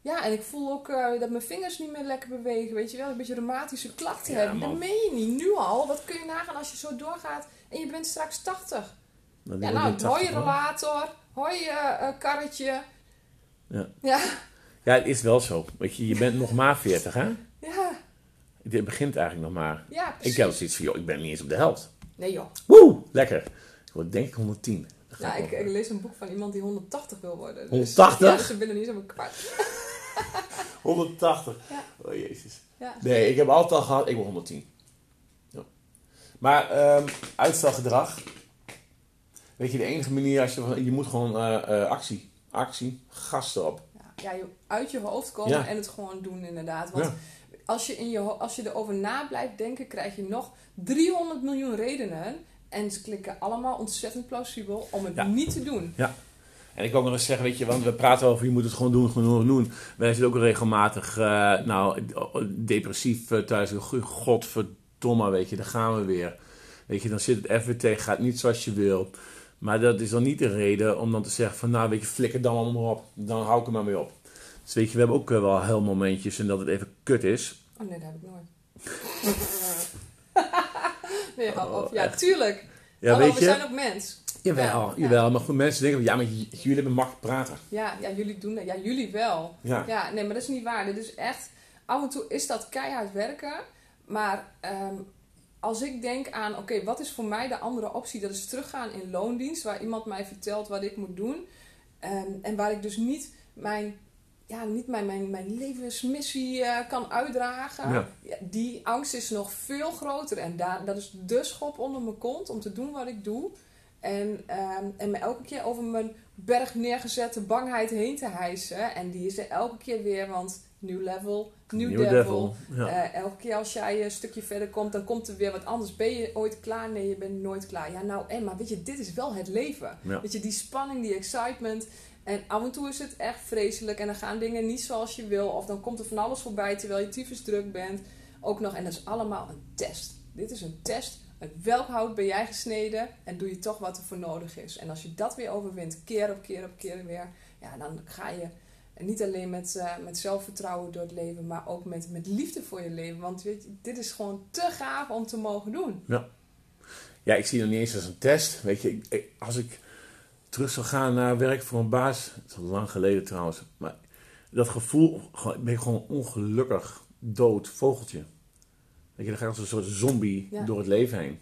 Ja, en ik voel ook eh, dat mijn vingers niet meer lekker bewegen. Weet je wel, een beetje reumatische klachten Ja, hebben. man. Dat meen je niet. Nu al. Wat kun je nagaan als je zo doorgaat en je bent straks 80? Dan Ja, nou, 80, hoi relator. Hoi je eh, karretje. Ja. Ja, Ja, het is wel zo. Weet je, je bent nog maar 40, hè? ja, Het begint eigenlijk nog maar. ja, Ik precies. heb zoiets van, joh, ik ben niet eens op de helft. Nee joh. Woe, lekker. Ik word denk ik 110. Dat gaat Ja, ik, ik lees een boek van iemand die 180 wil worden. Dus, 180? Ja, dus ze binnen niet zo'n kwart. (laughs) 180. Ja. Oh jezus. Ja. Nee, ik heb altijd al gehad, ik word 110. Ja. Maar ehm, uitstelgedrag. Weet je, de enige manier als je, van- je moet gewoon eh, eh, actie. Actie, gas erop. Ja, ja, je uit je hoofd komen Ja. en het gewoon doen inderdaad. Want Ja. als, je in je, als je erover na blijft denken, krijg je nog 300 miljoen redenen. En ze klikken allemaal ontzettend plausibel om het Ja. niet te doen. En ik wil ook nog eens zeggen, weet je, want we praten over je moet het gewoon doen, gewoon doen. Wij zitten ook regelmatig, eh, nou, depressief thuis. Godverdomme, weet je, daar gaan we weer. Weet je, dan zit het tegen, gaat niet zoals je wil. Maar dat is dan niet de reden om dan te zeggen van, nou, weet je, flikker dan allemaal op. Dan hou ik er maar mee op. Dus weet je, we hebben ook eh, wel heel momentjes en dat het even kut is. Oh nee, dat heb ik nooit. (laughs) nee. Oh, Ja, echt. tuurlijk. Ja, Hallo, weet we je? zijn ook mens. Jawel, Ja, ja. jawel. Maar goed, mensen denken, ja, maar jullie hebben makkelijk praten. Ja, ja, jullie doen dat. Ja, jullie wel. Ja. Ja, nee, maar dat is niet waar. Dit is echt... Af en toe is dat keihard werken. Maar ehm, als ik denk aan... Oké, wat is voor mij de andere optie? Dat is teruggaan in loondienst. Waar iemand mij vertelt wat ik moet doen. Ehm, en waar ik dus niet mijn... Ja, niet mijn, mijn, mijn levensmissie eh, kan uitdragen. Ja. Ja, die angst is nog veel groter. En daar, dat is de schop onder mijn kont om te doen wat ik doe. En, ehm, en me elke keer over mijn berg neergezette bangheid heen te hijsen. En die is er elke keer weer, want new level, new, New devil. devil, ja. Eh, elke keer als jij een stukje verder komt, dan komt er weer wat anders. Ben je ooit klaar? Nee, je bent nooit klaar. Ja, nou, en maar weet je, dit is wel het leven. Ja. Weet je, die spanning, die excitement. En af en toe is het echt vreselijk en dan gaan dingen niet zoals je wil. Of dan komt er van alles voorbij terwijl je tyfus druk bent. Ook nog, en dat is allemaal een test. Dit is een test. Uit welk hout ben jij gesneden en doe je toch wat er voor nodig is. En als je dat weer overwint, keer op keer op keer weer, ja, dan ga je niet alleen met, eh, met zelfvertrouwen door het leven, maar ook met, met liefde voor je leven. Want weet je, dit is gewoon te gaaf om te mogen doen. Ja, ik zie het niet eens als een test. Weet je, ik- ik- als ik terug zou gaan naar werk voor een baas, het is al lang geleden trouwens, maar dat gevoel, ben ik gewoon ongelukkig, dood vogeltje. Weet je, dan ga ik als een soort zombie Ja. door het leven heen.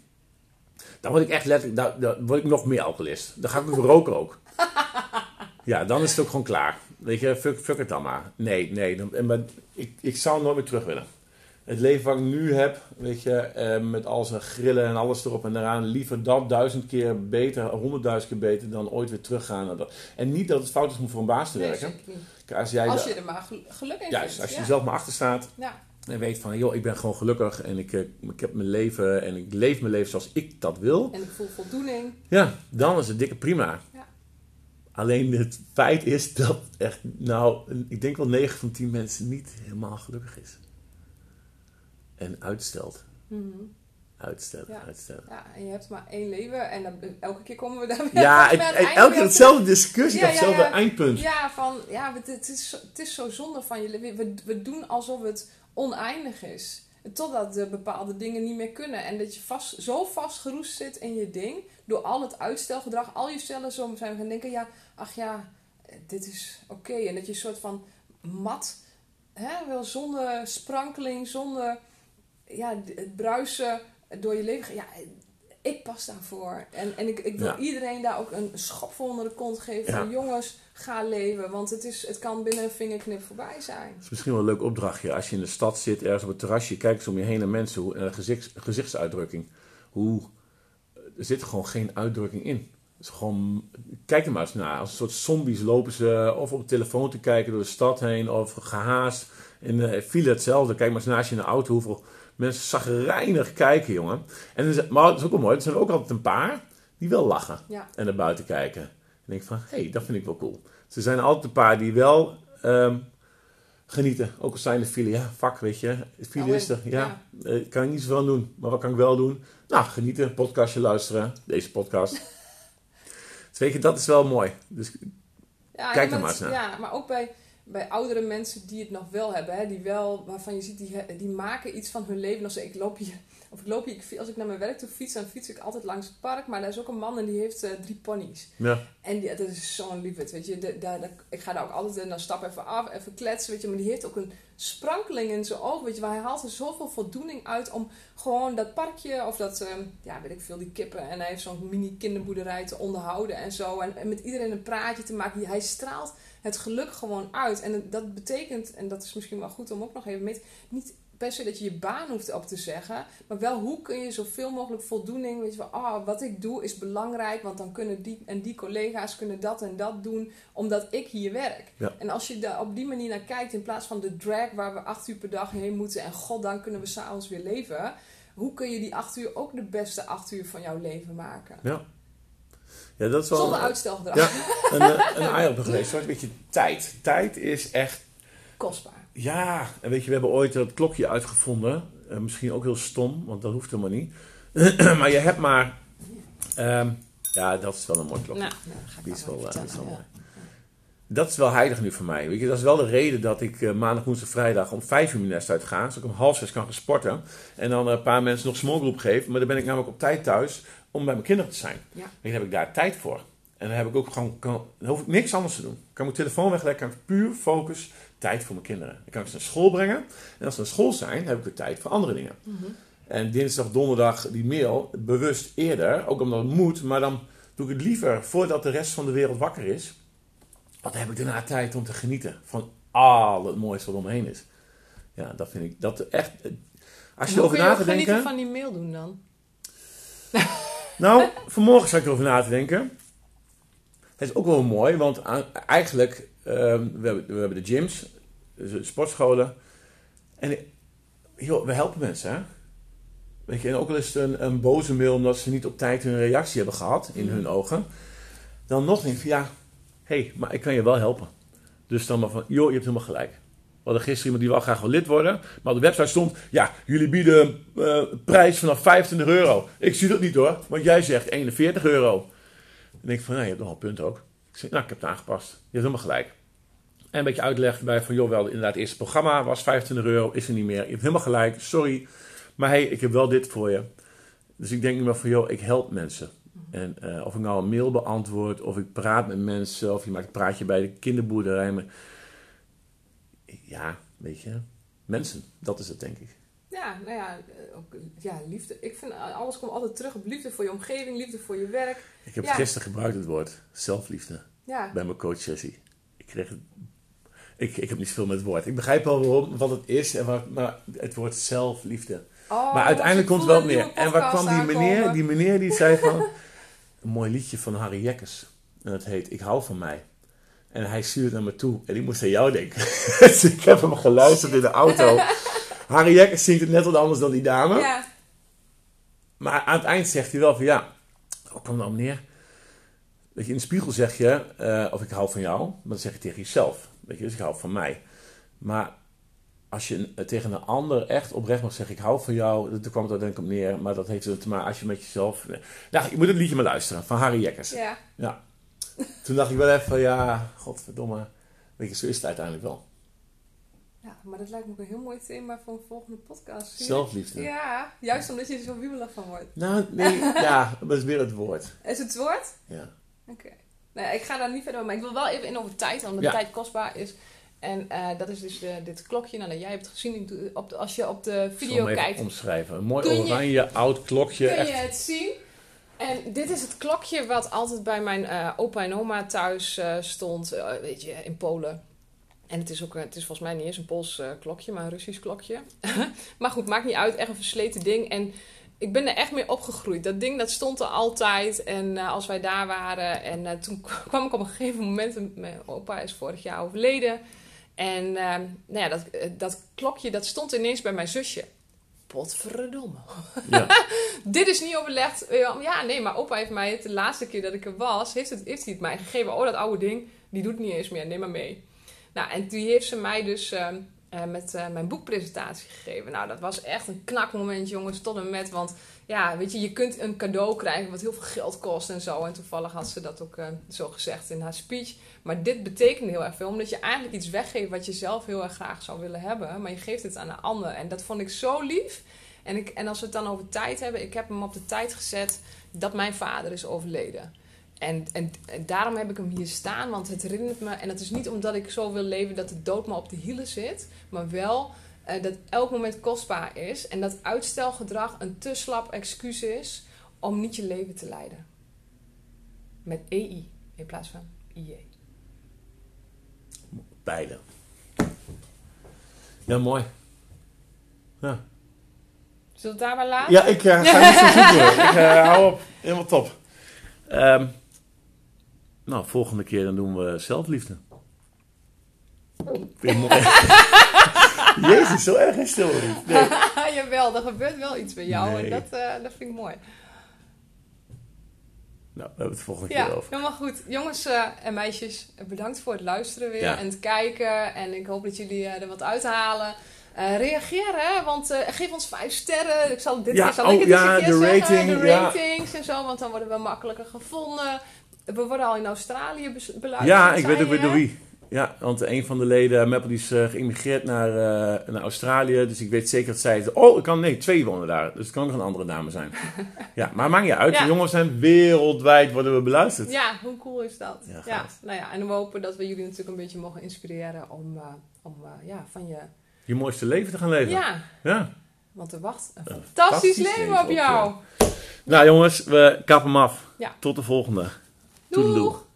Dan word ik echt letterlijk, dan, dan word ik nog meer alcoholist. Dan ga ik ook roken ook. (laughs) Ja, dan is het ook gewoon klaar. Weet je, fuck, fuck het dan maar. Nee, nee, dan, en maar ik, ik zou nooit meer terug willen. Het leven wat ik nu heb, weet je, eh, met al zijn grillen en alles erop en eraan, liever dat duizend keer beter, honderdduizend keer beter dan ooit weer teruggaan. naar dat. En niet dat het fout is om voor een baas te Nee, werken. Kijk, Als, jij Als je er maar gel- geluk in juist, vindt. als je ja. er zelf maar achter staat Ja. en weet van, joh, ik ben gewoon gelukkig en ik, eh, ik heb mijn leven en ik leef mijn leven zoals ik dat wil. En ik voel voldoening. Ja, dan is het dikke prima. Ja. Alleen het feit is dat echt, nou, ik denk wel 9 van 10 mensen niet helemaal gelukkig is. En uitstelt, Mhm. uitstelt, Ja. uitstelt. Ja, en je hebt maar één leven en dan, elke keer komen we daar weer Ja, einde elke keer hetzelfde discussie, Ja, hetzelfde ja. eindpunt. Ja, van ja, het, is, het is zo zonde van je leven. We, we doen alsof het oneindig is. Totdat de bepaalde dingen niet meer kunnen. En dat je vast, zo vastgeroest zit in je ding. Door al het uitstelgedrag. Al je cellen zo zijn gaan denken. Ja, ach ja, dit is oké. En dat je een soort van mat. Hè, wel zonder sprankeling. Zonder ja, het bruisen door je leven. Ja, ik pas daarvoor. En, en ik, ik wil Ja. iedereen daar ook een schop voor onder de kont geven. Ja. Jongens, ga leven. Want het, is, het kan binnen een vingerknip voorbij zijn. Dat is misschien wel een leuk opdrachtje. Als je in de stad zit, ergens op het terrasje, kijk eens om je heen naar mensen hoe, en een gezichts, gezichtsuitdrukking. hoe er zit gewoon geen uitdrukking in. Het is gewoon, kijk er maar eens naar. Als een soort zombies lopen ze of op de telefoon te kijken door de stad heen of gehaast. In de file hetzelfde. Kijk maar eens naast je in de auto hoeveel mensen zagrijnig kijken, jongen. En is- maar het is ook wel mooi, er zijn ook altijd een paar die wel lachen Ja. en naar buiten kijken. En denk van, hé, hey, dat vind ik wel cool. Er zijn altijd een paar die wel ehm, genieten. Ook al zijn de file, ja, vak, weet je. File is er, ja. Eh, kan ik niet zoveel aan doen. Maar wat kan ik wel doen? Nou, genieten, podcastje luisteren. Deze podcast. (laughs) dus weet je, dat is wel mooi. Dus Ja, Kijk er maar eens naar. Ja, maar ook bij, bij oudere mensen die het nog wel hebben, hè, die wel, waarvan je ziet, die, die maken iets van hun leven. Als ik loop hier, (laughs) of ik loop hier, als ik naar mijn werk toe fiets, dan fiets ik altijd langs het park. Maar daar is ook een man en die heeft eh, drie ponies. ja, En die, dat is zo'n liefde, weet je. De, ik ga daar ook altijd en dan stap even af, even kletsen, weet je. Maar die heeft ook een sprankeling in zijn ogen, weet je. Maar hij haalt er zoveel voldoening uit om gewoon dat parkje of dat, ehm, ja, weet ik veel, die kippen. En hij heeft zo'n mini kinderboerderij te onderhouden en zo. En, en met iedereen een praatje te maken. Hij straalt het geluk gewoon uit. En dat betekent, en dat is misschien wel goed om ook nog even mee te... Niet per se dat je je baan hoeft op te zeggen. Maar wel hoe kun je zoveel mogelijk voldoening... Weet je van, ah, wat ik doe is belangrijk. Want dan kunnen die en die collega's kunnen dat en dat doen. Omdat ik hier werk. Ja. En als je daar op die manier naar kijkt... In plaats van de drag waar we acht uur per dag heen moeten. En god, dan kunnen we s'avonds weer leven. Hoe kun je die acht uur ook de beste acht uur van jouw leven maken? ja. Ja, dat is wel... Zonder uitstelgedrag. Ja, een, eh, een (laughs) eye-opener geweest. Een beetje tijd. Tijd is echt Kostbaar. Ja, en weet je, we hebben ooit dat klokje uitgevonden. Eh, misschien ook heel stom, want dat hoeft helemaal niet. (clears throat) maar je hebt maar... ehm, ja, dat is wel een mooi klokje. Nou, nou, Die is wel, eh, dat is wel vertellen, mooi. Dat is wel heilig nu voor mij. Weet je, dat is wel de reden dat ik maandag, woensdag, vrijdag om vijf uur mijn nest uit ga. Zodat ik om half zes kan gaan sporten. En dan een paar mensen nog smallgroep geef. Maar dan ben ik namelijk op tijd thuis om bij mijn kinderen te zijn. Ja. Dan heb ik daar tijd voor. En dan heb ik ook gewoon, kan, dan hoef ik niks anders te doen. Ik kan mijn telefoon wegleggen, kan ik puur focus tijd voor mijn kinderen. Dan kan ik ze naar school brengen. En als ze naar school zijn, heb ik weer tijd voor andere dingen. Mhm. En dinsdag, donderdag die mail, bewust eerder, ook omdat het moet, maar dan doe ik het liever voordat de rest van de wereld wakker is. Want dan heb ik daarna tijd om te genieten van al het moois wat omheen is. Ja, dat vind ik, dat echt, als je Hoe erover kun je na ook te genieten denken. van die mail doen dan? Nou, vanmorgen zat ik erover na te denken. Het is ook wel mooi, want eigenlijk, ehm, we, hebben, we hebben de gyms, dus de sportscholen. En joh, we helpen mensen, hè. Weet je, en ook al is het een, een boze mail omdat ze niet op tijd hun reactie hebben gehad, in hun ogen. Dan nog van, ja, hé, hey, maar ik kan je wel helpen. Dus dan maar van, joh, je hebt helemaal gelijk. We hadden gisteren iemand die wel graag wil lid worden. Maar op de website stond, ja, jullie bieden eh, prijs vanaf 25 euro. Ik zie dat niet hoor, want jij zegt 41 euro. Denk ik van, nou, je hebt nog een punt ook. Ik zeg, nou, ik heb het aangepast. Je hebt helemaal gelijk. En een beetje uitleg bij van, joh, wel, inderdaad, het eerste programma was 25 euro, is er niet meer. Je hebt helemaal gelijk, sorry. Maar hey, ik heb wel dit voor je. Dus ik denk nu maar van, joh, ik help mensen. En eh, of ik nou een mail beantwoord, of ik praat met mensen, of je maakt een praatje bij de kinderboerderij. Maar ja, weet je, mensen, dat is het denk ik. Ja, nou ja, eh, ook, ja, liefde. Ik vind eh, alles komt altijd terug op liefde voor je omgeving, liefde voor je werk. Ik heb Ja. gisteren gebruikt het woord zelfliefde Ja, bij mijn coachsessie. Ik kreeg het, ik, ik heb niet zoveel met het woord. Ik begrijp wel waarom, wat het is, en wat, maar het woord zelfliefde. Oh, maar uiteindelijk komt het wel meer. En waar kwam die meneer? Die meneer die zei van, (laughs) een mooi liedje van Harry Jekkers. En dat heet Ik hou van mij. En hij stuurde naar me toe. En ik moest aan jou denken. (laughs) dus ik heb hem geluisterd in de auto. (laughs) Harry Jekkers zingt het net wat anders dan die dame. Ja, Maar aan het eind zegt hij wel van ja, hoe kwam nou neer? Weet je, in de spiegel zeg je eh, of ik hou van jou, maar dan zeg je tegen jezelf. Weet je, dus ik hou van mij. Maar als je tegen een ander echt oprecht mag zeggen ik hou van jou, daar kwam het uiteindelijk op neer. Maar dat heeft te maken als je met jezelf... Nou, je moet het liedje maar luisteren van Harry Jekkers. ja. Ja. Toen dacht ik wel even van ja, godverdomme. Weet je, zo is het uiteindelijk wel. ja, maar dat lijkt me ook een heel mooi thema voor een volgende podcast. Zie? Zelfliefde. Ja, juist omdat je er zo wiebelig van wordt. Nou, nee, (laughs) ja, dat is weer het woord. Is het woord? Ja. Oké. Nou, ik ga daar niet verder over, maar ik wil wel even in over tijd, omdat Ja. tijd kostbaar is. En eh, dat is dus de, dit klokje, nou, dat jij hebt gezien op de, als je op de video kijkt. omschrijven. Een mooi je- oranje oud klokje. kun echt je het zien. En dit is het klokje wat altijd bij mijn eh, opa en oma thuis eh, stond, eh, weet je, in Polen. En het is ook, het is volgens mij niet eens een Pools klokje, maar een Russisch klokje. (laughs) maar goed, maakt niet uit, echt een versleten ding. En ik ben er echt mee opgegroeid. Dat ding dat stond er altijd. En als wij daar waren. En toen (laughs) kwam ik op een gegeven moment. Mijn opa is vorig jaar overleden. En nou ja, dat, dat klokje dat stond ineens bij mijn zusje. Potverdomme. Ja. (laughs) Dit is niet overlegd. Eh, Ja, nee, maar opa heeft mij het de laatste keer dat ik er was, heeft, het, heeft hij het mij gegeven. Oh, dat oude ding, die doet niet eens meer. Neem maar mee. Nou, en toen heeft ze mij dus ehm, eh, met eh, mijn boekpresentatie gegeven. Nou, dat was echt een knakmoment, jongens, tot en met. Want ja, weet je, je kunt een cadeau krijgen wat heel veel geld kost en zo. En toevallig had ze dat ook eh, zo gezegd in haar speech. Maar dit betekent heel erg veel, omdat je eigenlijk iets weggeeft wat je zelf heel erg graag zou willen hebben. Maar je geeft het aan een ander. En dat vond ik zo lief. En, ik, en als we het dan over tijd hebben, ik heb hem op de tijd gezet dat mijn vader is overleden. En, en, en daarom heb ik hem hier staan, want het herinnert me. En dat is niet omdat ik zo wil leven dat de dood me op de hielen zit, maar wel eh, dat elk moment kostbaar is. En dat uitstelgedrag een te slap excuus is om niet je leven te leiden. Met EI in plaats van IE. Beide. Ja, mooi. Ja, Zullen we het daar maar laten? ja ik eh, ga niet zo zoeken. Ik eh, hou op. Helemaal top. Ehm, nou, volgende keer dan doen we zelfliefde. Mooi? (laughs) Jezus, zo erg is stil niet. Nee. (laughs) Jawel, er gebeurt wel iets bij jou Nee. en dat, eh, dat vind ik mooi. Nou, we hebben het de volgende Ja, keer over. helemaal goed. Jongens eh, en meisjes, bedankt voor het luisteren weer Ja. en het kijken. En ik hoop dat jullie eh, er wat uithalen. Eh reageer, hè, want geef ons vijf sterren. Ik zal dit Ja, keer zal oh, ik het ja, eens een keer de zeggen. rating, de ja. ratings en zo, want dan worden we makkelijker gevonden. We worden al in Australië beluisterd. Ja, ik weet ook weer door wie. Ja, want een van de leden, Meppel, die is eh, geïmmigreerd naar, eh, naar Australië. Dus ik weet zeker dat zij. Oh, ik kan, nee, twee wonen daar. Dus het kan nog een andere dame zijn. (laughs) ja, maar maakt niet uit. Ja. De jongens zijn wereldwijd worden we beluisterd. Ja, hoe cool is dat? Ja, nou ja, en we hopen dat we jullie natuurlijk een beetje mogen inspireren om, eh, om ja, van je... Je mooiste leven te gaan leven. Ja, ja. want er wacht een fantastisch, fantastisch leven leven op op jou. Nou jongens, we kappen hem af. Tot de volgende. Doeg!